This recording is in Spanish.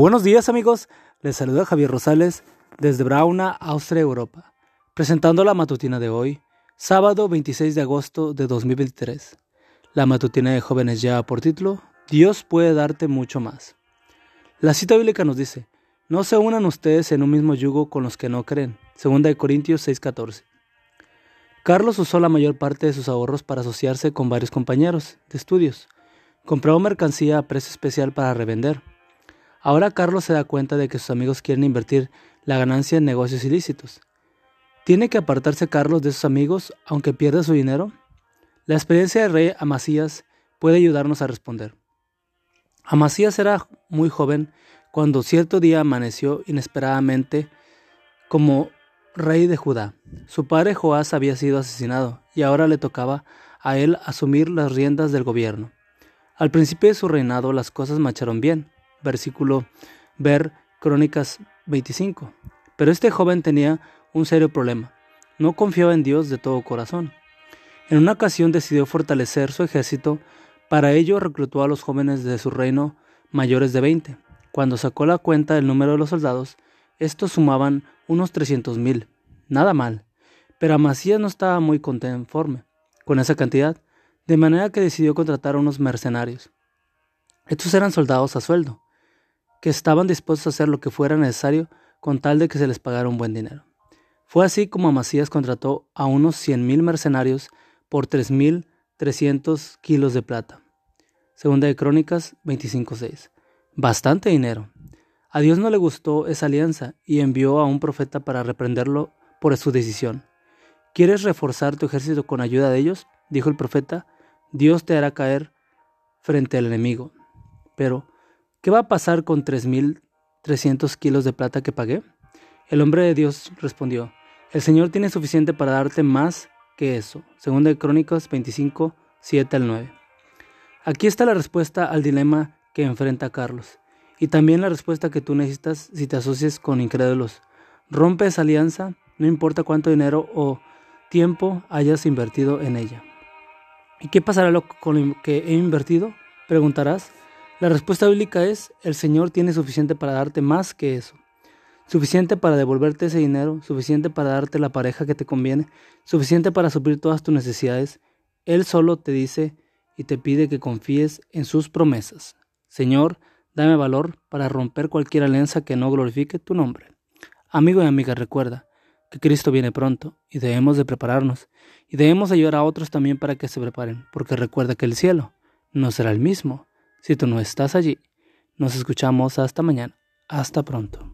Buenos días amigos, les saluda Javier Rosales desde Brauna, Austria, Europa, presentando la matutina de hoy, sábado 26 de agosto de 2023. La matutina de jóvenes lleva por título, Dios puede darte mucho más. La cita bíblica nos dice, no se unan ustedes en un mismo yugo con los que no creen, 2 Corintios 6:14. Carlos usó la mayor parte de sus ahorros para asociarse con varios compañeros de estudios. Compró mercancía a precio especial para revender Ahora Carlos se da cuenta de que sus amigos quieren invertir la ganancia en negocios ilícitos. ¿Tiene que apartarse Carlos de sus amigos aunque pierda su dinero? La experiencia del rey Amasías puede ayudarnos a responder. Amasías era muy joven cuando cierto día amaneció inesperadamente como rey de Judá. Su padre Joás había sido asesinado y ahora le tocaba a él asumir las riendas del gobierno. Al principio de su reinado las cosas marcharon bien versículo ver Crónicas 25. Pero este joven tenía un serio problema. No confiaba en Dios de todo corazón. En una ocasión decidió fortalecer su ejército. Para ello reclutó a los jóvenes de su reino mayores de 20. Cuando sacó la cuenta del número de los soldados, estos sumaban unos 300 mil. Nada mal. Pero Amasías no estaba muy conforme con esa cantidad, de manera que decidió contratar a unos mercenarios. Estos eran soldados a sueldo, que estaban dispuestos a hacer lo que fuera necesario con tal de que se les pagara un buen dinero. Fue así como Amasías contrató a unos 100.000 mercenarios por 3.300 kilos de plata. Segunda de Crónicas 25.6. Bastante dinero. A Dios no le gustó esa alianza y envió a un profeta para reprenderlo por su decisión. ¿Quieres reforzar tu ejército con ayuda de ellos? dijo el profeta. Dios te hará caer frente al enemigo. Pero, ¿Qué va a pasar con 3.300 kilos de plata que pagué? El hombre de Dios respondió, el Señor tiene suficiente para darte más que eso. Segunda de Crónicas 25, 7 al 9. Aquí está la respuesta al dilema que enfrenta Carlos. Y también la respuesta que tú necesitas si te asocias con incrédulos. Rompe esa alianza, no importa cuánto dinero o tiempo hayas invertido en ella. ¿Y qué pasará con lo que he invertido? Preguntarás. La respuesta bíblica es, el Señor tiene suficiente para darte más que eso. Suficiente para devolverte ese dinero, suficiente para darte la pareja que te conviene, suficiente para suplir todas tus necesidades. Él solo te dice y te pide que confíes en sus promesas. Señor, dame valor para romper cualquier alianza que no glorifique tu nombre. Amigo y amiga, recuerda que Cristo viene pronto y debemos de prepararnos y debemos ayudar a otros también para que se preparen, porque recuerda que el cielo no será el mismo si tú no estás allí, nos escuchamos hasta mañana. Hasta pronto.